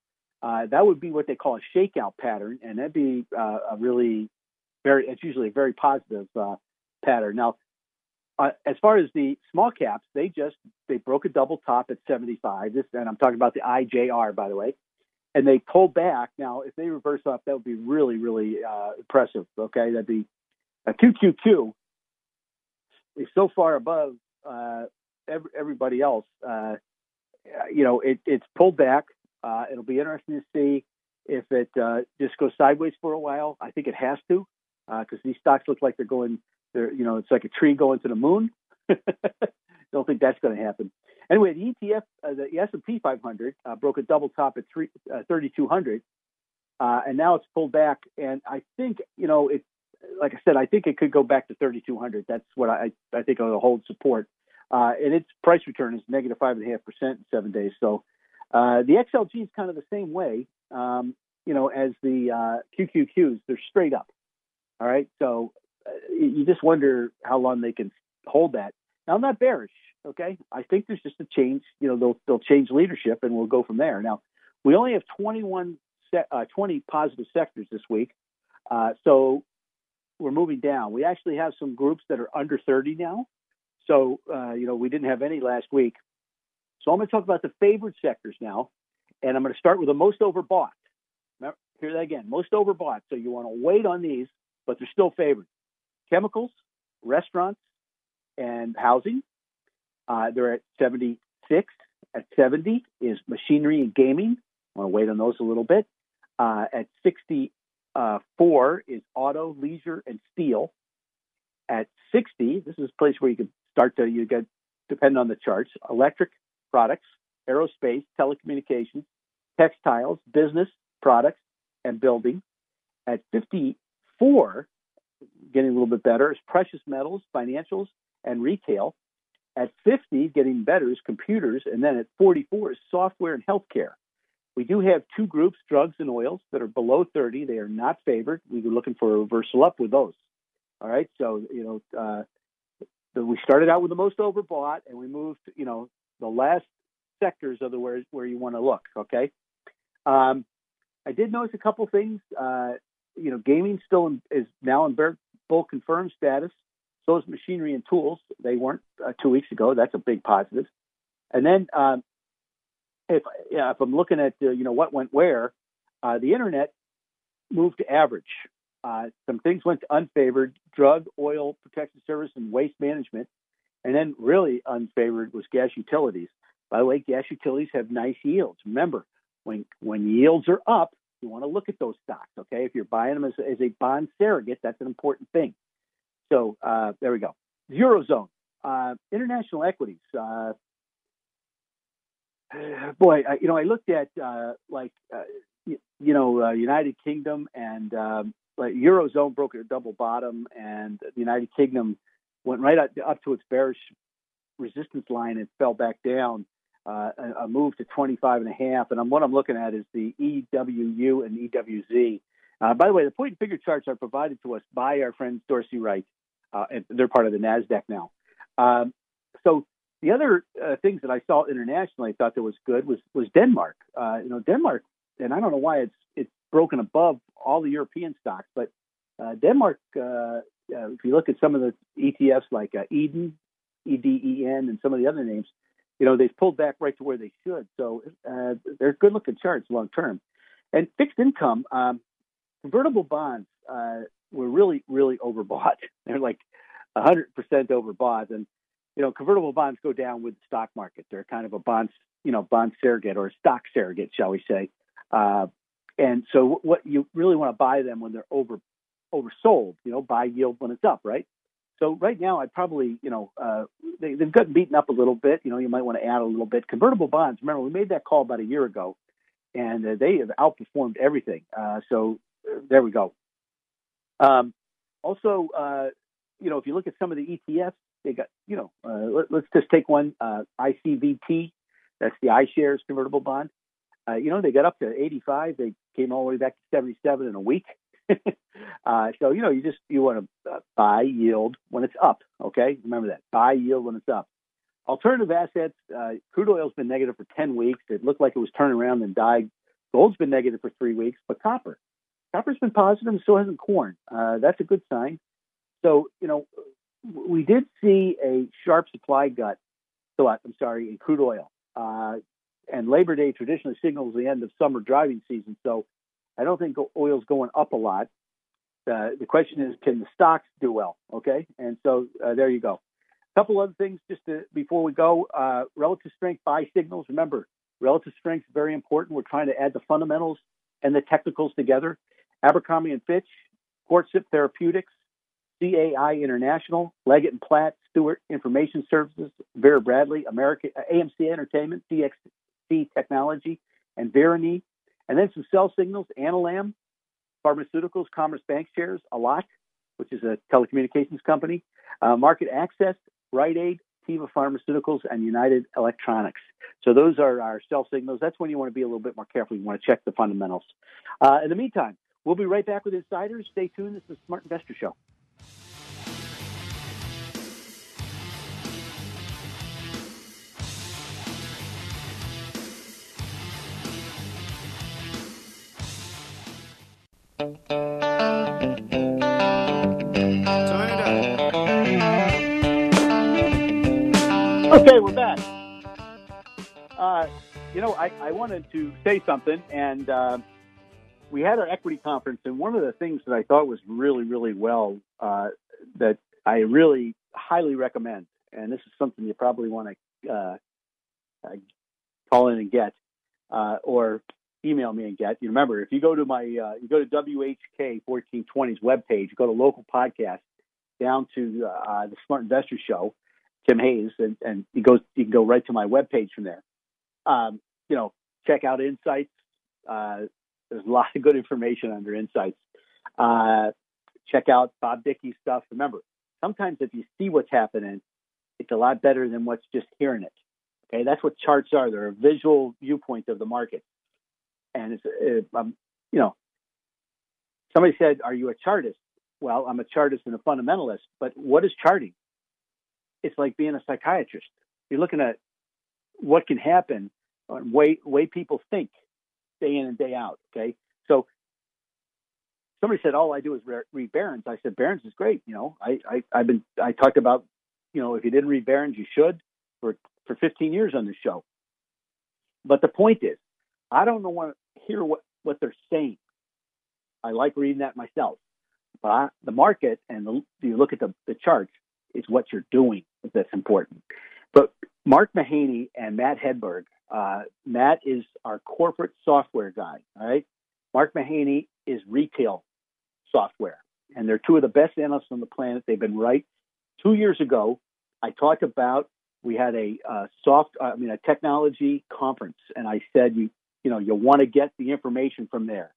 Speaker 2: uh, that would be what they call a shakeout pattern, and that'd be uh, a really very. It's usually a very positive uh, pattern. Now, uh, as far as the small caps, they just they broke a double top at 75. This, and I'm talking about the IJR, by the way, and they pulled back. Now, if they reverse up, that would be really, really uh, impressive. Okay, that'd be a QQQ is so far above uh, every, everybody else. Uh, you know, it, it's pulled back. Uh, it'll be interesting to see if it uh, just goes sideways for a while. I think it has to because uh, these stocks look like they're going. They're you know, it's like a tree going to the moon. Don't think that's going to happen. Anyway, the ETF, uh, the S&P 500 broke a double top at three, 3,200, and now it's pulled back. And I think you know it like I said, I think it could go back to 3,200. That's what I, I think it'll hold support. Uh, and its price return is negative five and a half percent in seven days. So uh, the XLG is kind of the same way, um, you know, as the uh, QQQs. They're straight up. All right. So uh, you just wonder how long they can hold that. Now I'm not bearish. Okay. I think there's just a change. You know, they'll they'll change leadership and we'll go from there. Now we only have 21 se- uh, 20 positive sectors this week. Uh, so we're moving down. We actually have some groups that are under 30 now. So, uh, you know, we didn't have any last week. So I'm going to talk about the favored sectors now. And I'm going to start with the most overbought. Remember, hear that again most overbought. So you want to wait on these, but they're still favored chemicals, restaurants, and housing. Uh, they're at 76. At 70 is machinery and gaming. I want to wait on those a little bit. Uh, at 60 uh, is auto, leisure, and steel. At 60, this is a place where you can start to, you get, depend on the charts, electric products, aerospace, telecommunications, textiles, business products, and building. At 54, getting a little bit better, is precious metals, financials, and retail. At 50, getting better is computers. And then at 44 is software and healthcare. We do have two groups, drugs and oils, that are below 30. They are not favored. We were looking for a reversal up with those. All right. So, you know, uh, we started out with the most overbought and we moved, you know, the last sectors are the where, where you want to look. Okay. Um, I did notice a couple things. Uh, you know, gaming still is now in bull confirmed status. So is machinery and tools. They weren't uh, two weeks ago. That's a big positive. And then um, if yeah, if I'm looking at uh, you know what went where, uh, the internet moved to average. Uh, some things went to unfavored: drug, oil, protection service, and waste management. And then really unfavored was gas utilities. By the way, gas utilities have nice yields. Remember, when when yields are up, you want to look at those stocks. Okay, if you're buying them as, as a bond surrogate, that's an important thing. So uh, there we go. Eurozone, uh, international equities. Uh, boy, I, you know, I looked at uh, like uh, you, you, know uh, United Kingdom and um, like eurozone broke a double bottom, and the United Kingdom went right up, up to its bearish resistance line and fell back down. Uh, a, move to 25 and a half, and I'm, what I'm looking at is the EWU and EWZ. Uh, by the way, the point and figure charts are provided to us by our friends Dorsey Wright, uh, and they're part of the Nasdaq now. Um, so the other uh, things that I saw internationally, I thought that was good was was Denmark. Uh, you know, Denmark, and I don't know why it's it's broken above all the European stocks, but uh, Denmark. Uh, uh, if you look at some of the ETFs like uh, Eden, E D E N, and some of the other names, you know they've pulled back right to where they should. So uh, they're good looking charts long term. And fixed income, um, convertible bonds uh, were really really overbought. They're like 100% overbought, and you know, convertible bonds go down with the stock market. They're kind of a bond, you know, bond surrogate or a stock surrogate, shall we say. Uh, and so what you really want to buy them when they're over oversold, you know, buy yield when it's up, right? So right now, I'd probably, you know, uh, they, they've gotten beaten up a little bit. You know, you might want to add a little bit. Convertible bonds. Remember, we made that call about a year ago, and uh, they have outperformed everything. Uh, so uh, there we go. Um, also, uh, you know, if you look at some of the ETFs, they got, you know, uh, let, us just take one ICVT. That's the iShares convertible bond. You know, they got up to 85. They came all the way back to 77 in a week. uh, so you know, you just you want to uh, buy yield when it's up. Okay, remember that. Buy yield when it's up. Alternative assets. Uh, crude oil's been negative for 10 weeks. It looked like it was turning around and died. Gold's been negative for three weeks, but copper, copper's been positive and so hasn't corn. Uh, that's a good sign. So you know, we did see a sharp supply gut. So I'm sorry, in crude oil. Uh, and Labor Day traditionally signals the end of summer driving season. So I don't think oil's going up a lot. Uh, the question is, can the stocks do well? Okay, and so uh, there you go. A couple other things just to, before we go. Uh, relative strength buy signals. Remember, relative strength is very important. We're trying to add the fundamentals and the technicals together. Abercrombie and Fitch, Corcept Therapeutics, CAI International, Leggett and Platt, Stewart Information Services, Vera Bradley, America, AMC Entertainment, DXC Technology, and Verony. And then some sell signals, Alnylam, Pharmaceuticals, Commerce Bancshares, Allot, which is a telecommunications company, uh, MarketAxess, Rite Aid, Teva Pharmaceuticals, and United Electronics. So those are our sell signals. That's when you want to be a little bit more careful. You want to check the fundamentals. Uh, in the meantime, we'll be right back with Insiders. Stay tuned. This is the Smart Investor Show. Okay, we're back. Uh, you know, I, I, wanted to say something, and uh, we had our equity conference, and one of the things that I thought was really, really well uh, that I really highly recommend, and this is something you probably want to uh, uh, call in and get, uh, or email me and get. You remember, if you go to my, uh, you go to WHK 1420's webpage, go to local podcast, down to uh, the Smart Investor Show, Tim Hayes, and, and he goes, you can go right to my webpage from there. Um, you know, check out Insights. Uh, there's a lot of good information under Insights. Uh, check out Bob Dickey's stuff. Remember, sometimes if you see what's happening, it's a lot better than what's just hearing it. Okay, that's what charts are. They're a visual viewpoint of the market and it's it, um, you know somebody said, "Are you a chartist?" Well, I'm a chartist and a fundamentalist. But what is charting? It's like being a psychiatrist. You're looking at what can happen, way way people think, day in and day out. Okay, so somebody said, "All I do is read Barron's." I said, "Barron's is great." You know, I, I I've been I talked about, you know, if you didn't read Barron's, you should for for 15 years on this show. But the point is, I don't know to hear what, what they're saying. I like reading that myself. But I, the market and the, you look at the, the charts, it's what you're doing that's important. But Mark Mahaney and Matt Hedberg, uh, Matt is our corporate software guy, all right? Mark Mahaney is retail software. And they're two of the best analysts on the planet. They've been right. Two years ago, I talked about we had a uh, soft, I mean, a technology conference, and I said you you know, you'll want to get the information from there.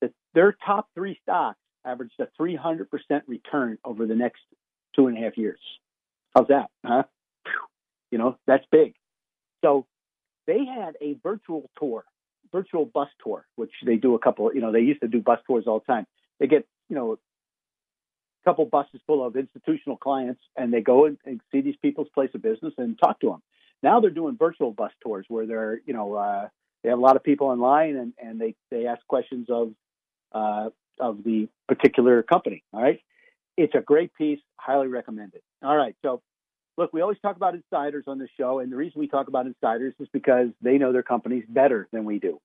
Speaker 2: That their top three stocks averaged a 300% return over the next two and a half years. How's that? Huh? You know, that's big. So they had a virtual tour, virtual bus tour, which they do a couple, you know, they used to do bus tours all the time. They get, you know, a couple buses full of institutional clients and they go and, and see these people's place of business and talk to them. Now they're doing virtual bus tours where they're, you know, uh, they have a lot of people online and, and they, they ask questions of uh, of the particular company. All right. It's a great piece, highly recommended. All right. So look, we always talk about insiders on the show, and the reason we talk about insiders is because they know their companies better than we do.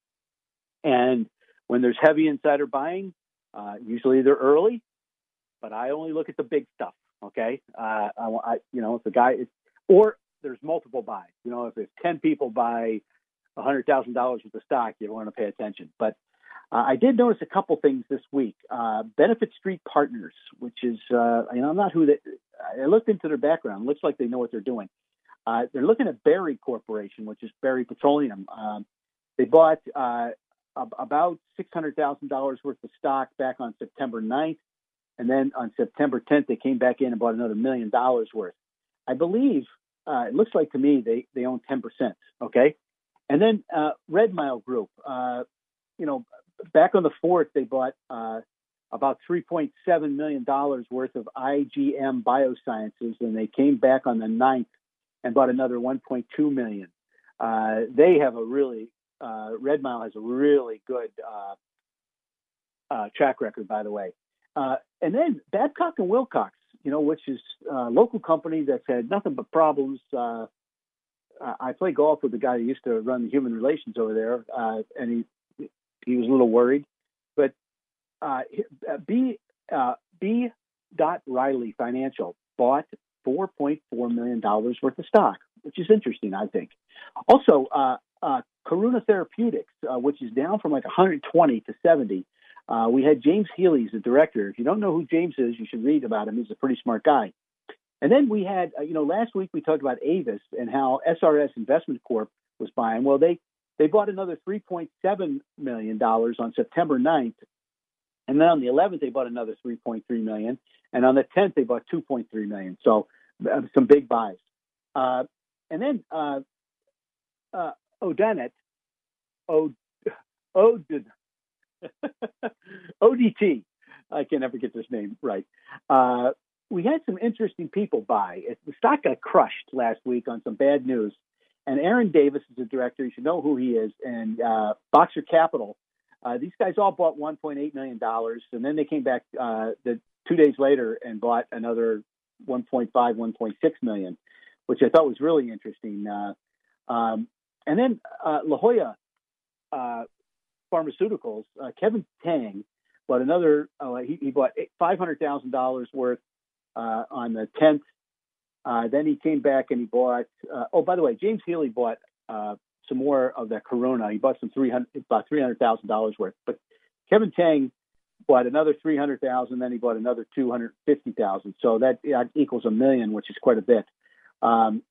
Speaker 2: And when there's heavy insider buying, uh, usually they're early, but I only look at the big stuff. Okay, uh, I, I, you know, if the guy is, or there's multiple buys. You know, if there's ten people buy $100,000 worth of stock, you want to pay attention. But uh, I did notice a couple things this week. Uh, Benefit Street Partners, which is, uh, you know, I'm not who they, I looked into their background. Looks like they know what they're doing. Uh, they're looking at Berry Corporation, which is Berry Petroleum. Um, they bought uh, about $600,000 worth of stock back on September 9th. And then on September 10th, they came back in and bought another million dollars worth. I believe uh, it looks like to me they, they own 10%. Okay. And then uh, Redmile Group, uh, you know, back on the 4th, they bought uh, about $3.7 million worth of IGM Biosciences, and they came back on the 9th and bought another 1.2 million. Uh, they have a really, uh, Redmile has a really good uh, uh track record, by the way. And then Babcock and Wilcox, you know, which is a local company that's had nothing but problems. Uh, I play golf with the guy who used to run the human relations over there, and he he was a little worried. But B B. Dot Riley Financial bought $4.4 million worth of stock, which is interesting, I think. Also, uh, uh, Karuna Therapeutics, uh, which is down from like 120 to 70. Uh, we had James Healy as the director. If you don't know who James is, you should read about him. He's a pretty smart guy. And then we had, uh, you know, last week we talked about Avis and how SRS Investment Corp was buying. Well, they they bought another 3.7 million dollars on September 9th, and then on the 11th they bought another 3.3 million, and on the 10th they bought 2.3 million. So uh, some big buys. Uh, and then uh, uh, Odanet, O, O, ODT. I can never get this name right. Uh, we had some interesting people buy. The stock got crushed last week on some bad news. And Aaron Davis is the director. You should know who he is. And uh, Boxer Capital. Uh, these guys all bought 1.8 million dollars, and then they came back uh, the two days later and bought another 1.5, 1.6 million, which I thought was really interesting. Uh, um, and then uh, La Jolla uh, Pharmaceuticals, Kevin Tang bought another. Uh, he, he, bought five hundred thousand dollars worth uh, on the tenth. then he came back and he bought. oh, by the way, James Healy bought some more of that Karuna. He bought some three hundred about three hundred thousand dollars worth. But Kevin Tang bought another 300,000, then he bought another 250,000. So that, equals a million, which is quite a bit. Um,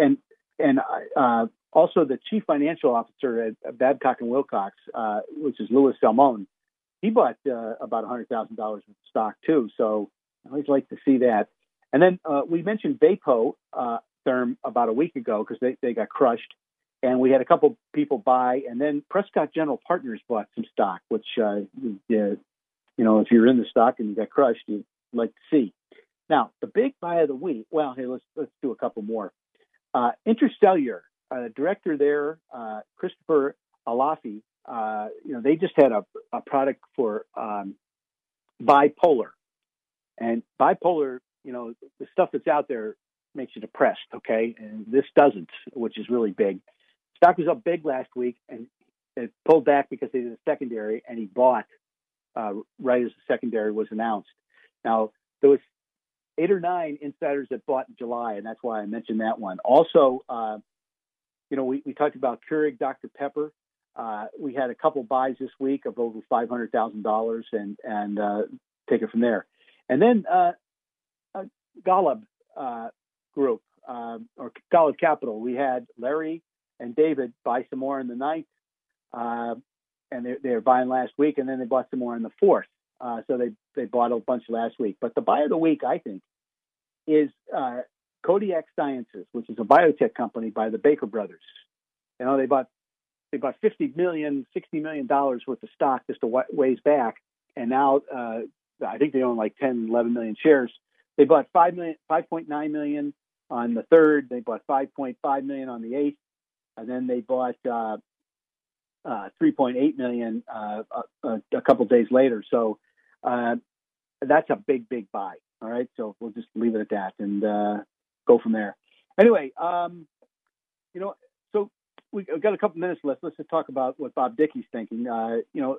Speaker 2: and and uh, also the chief financial officer at Babcock and Wilcox, uh, which is Louis Salamone, he bought uh, about $100,000 worth of stock too. So I always like to see that. And then uh, we mentioned Vapo uh, Therm about a week ago because they, they got crushed and we had a couple people buy, and then Prescott General Partners bought some stock, which uh, you know, if you're in the stock and you got crushed, you'd like to see. Now, the big buy of the week. Well, hey, let's let's do a couple more. Uh, Intra-Cellular, uh, director there, uh, Christopher Alafi. Uh, you know, they just had a, a product for um, bipolar, and bipolar. You know, the stuff that's out there makes you depressed. Okay, and this doesn't, which is really big. Stock was up big last week, and it pulled back because they did a secondary, and he bought uh, right as the secondary was announced. Now, there was eight or nine insiders that bought in July, and that's why I mentioned that one. Also, uh, you know, we, we talked about Keurig Dr. Pepper. Uh, we had a couple buys this week of over five hundred thousand dollars, and and uh, take it from there. And then uh, uh, Golub Group or Golub Capital, we had Larry and David buy some more in the ninth and they, they were buying last week, and then they bought some more in the fourth. Uh, so they they bought a bunch last week. But the buy of the week, I think, is uh, Kodiak Sciences, which is a biotech company by the Baker brothers. You know, they bought they bought 50 million, 60 million dollars worth of stock just a ways back, and now uh, I think they own like 10, 11 million shares. They bought 5 million, 5.9 million on the third. They bought 5.5 million on the eighth, and then they bought uh, uh, 3.8 million uh, a, uh, a, couple days later. So uh, that's a big, big buy. All right, so we'll just leave it at that and uh, go from there. Anyway, um, you know, so we, have got a couple minutes left. Let's just talk about what Bob Dickey's thinking. Uh, you know,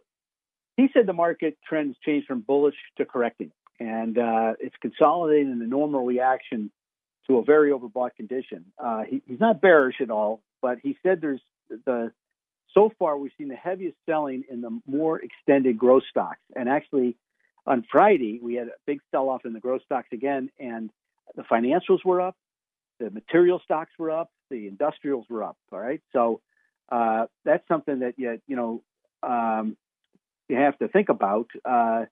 Speaker 2: he said the market trends changed from bullish to correcting, and it's consolidating in the normal reaction to a very overbought condition. He, he's not bearish at all, but he said there's the so far, we've seen the heaviest selling in the more extended growth stocks. And actually, on Friday, we had a big sell off in the growth stocks again, and the financials were up, the material stocks were up, the industrials were up. All right. So uh, that's something that you, you know, um, you have to think about. Uh,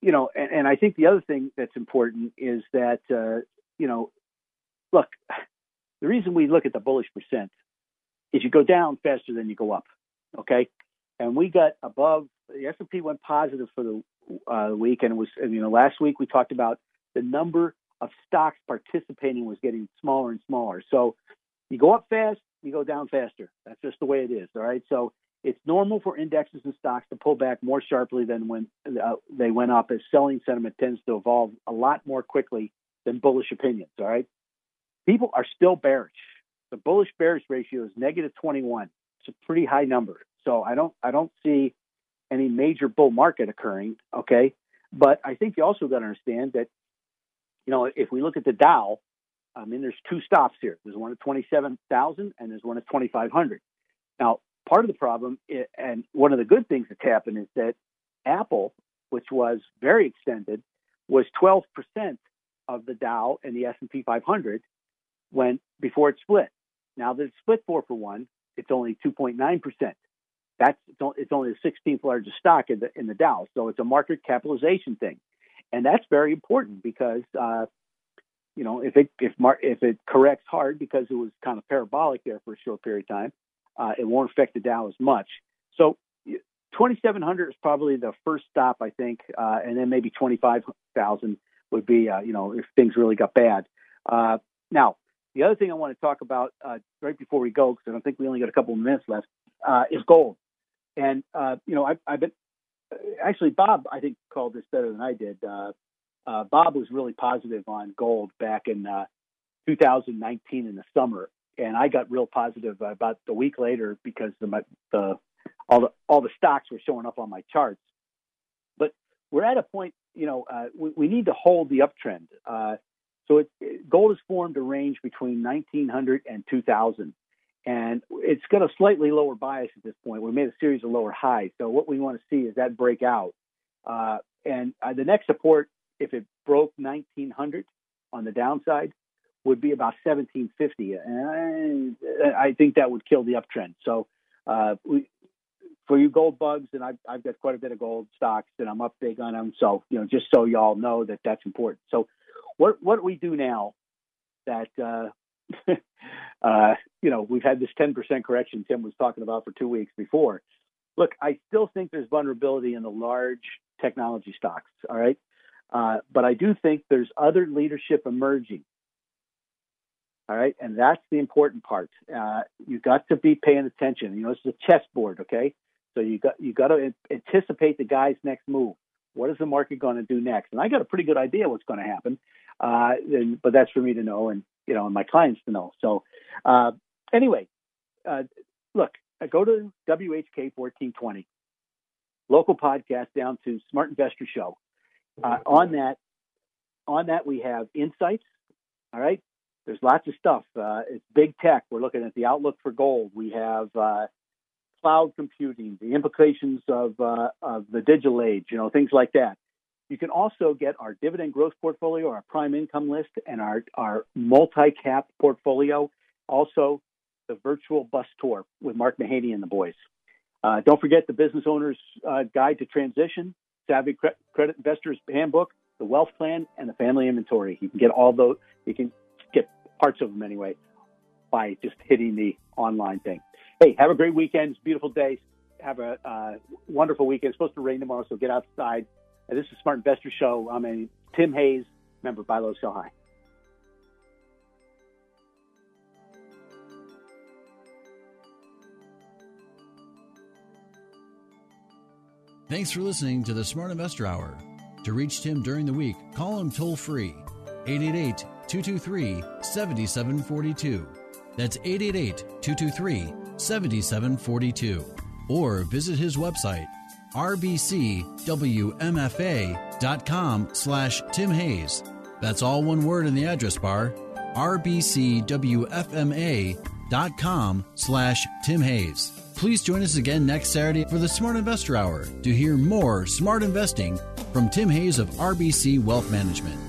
Speaker 2: you know, and, and, I think the other thing that's important is that, uh, you know, look, the reason we look at the bullish percent is you go down faster than you go up. Okay, and we got above the S and P went positive for the uh, week, and it was and, you know last week we talked about the number of stocks participating was getting smaller and smaller. So you go up fast, you go down faster. That's just the way it is. All right. So it's normal for indexes and stocks to pull back more sharply than when uh, they went up, as selling sentiment tends to evolve a lot more quickly than bullish opinions. All right. People are still bearish. The bullish bearish ratio is negative 21. It's a pretty high number. So I don't I don't see any major bull market occurring. Okay. But I think you also got to understand that, you know, if we look at the Dow, I mean, there's two stops here. There's one at 27,000 and there's one at 2,500. Now, part of the problem, and one of the good things that's happened is that Apple, which was very extended, was 12% of the Dow and the S&P 500 when before it split. Now that it's split four for one, it's only 2.9%. That's it's only the 16th largest stock in the in the Dow, so it's a market capitalization thing, and that's very important because uh, you know if it if mar- if it corrects hard because it was kind of parabolic there for a short period of time, uh, it won't affect the Dow as much. So 2,700 is probably the first stop, I think, uh, and then maybe 25,000 would be, uh, you know, if things really got bad. Uh, now, the other thing I want to talk about uh, right before we go, because I don't think we only got a couple of minutes left, uh, is gold. And uh, you know, I've, I've, been actually Bob. I think called this better than I did. Bob was really positive on gold back in 2019 in the summer, and I got real positive about a week later because the, the all the all the stocks were showing up on my charts. But we're at a point, you know, uh, we, we, need to hold the uptrend. Uh, so it, it, gold has formed a range between 1900 and 2000, and it's got a slightly lower bias at this point. We made a series of lower highs. So what we want to see is that break out. Uh, and uh, the next support, if it broke 1900 on the downside, would be about 1750, and I, I think that would kill the uptrend. So, uh, we, for you gold bugs, and I've, I've got quite a bit of gold stocks, and I'm up big on them. So, you know, just so y'all know that that's important. So, what what we do now that uh, uh, you know we've had this 10% correction Tim was talking about for two weeks before. Look, I still think there's vulnerability in the large technology stocks. All right. Uh, but I do think there's other leadership emerging all right, and that's the important part. Uh, you got to be paying attention. You know, it's a chessboard, okay? So you got you got to anticipate the guy's next move. What is the market going to do next? And I got a pretty good idea what's going to happen, uh, and, but that's for me to know, and you know, and my clients to know. So uh, anyway, uh, look, I go to WHK fourteen twenty, local podcast down to Smart Investor Show. Uh, on that, on that we have insights. All right, there's lots of stuff. Uh, it's big tech. We're looking at the outlook for gold. We have uh, cloud computing, the implications of, uh, of the digital age, you know, things like that. You can also get our dividend growth portfolio, our prime income list, and our, our multi cap portfolio. Also, the virtual bus tour with Mark Mahaney and the boys. Uh, don't forget the Business Owner's uh, Guide to Transition, Savvy Credit Investor's Handbook, the Wealth Plan, and the Family Inventory. You can get all those. You can parts of them anyway, by just hitting the online thing. Hey, have a great weekend. Beautiful day. Have a uh, wonderful weekend. It's supposed to rain tomorrow, so get outside. And this is Smart Investor Show. I'm a Tim Hayes, member Buy Low, Sell High.
Speaker 1: Thanks for listening to the Smart Investor Hour. To reach Tim during the week, call him toll free 888 223 7742. That's 888 223 7742. Or visit his website, rbcwmfa.com slash Tim Hayes. That's all one word in the address bar, rbcwfma.com slash Tim Hayes. Please join us again next Saturday for the Smart Investor Hour to hear more smart investing from Tim Hayes of RBC Wealth Management.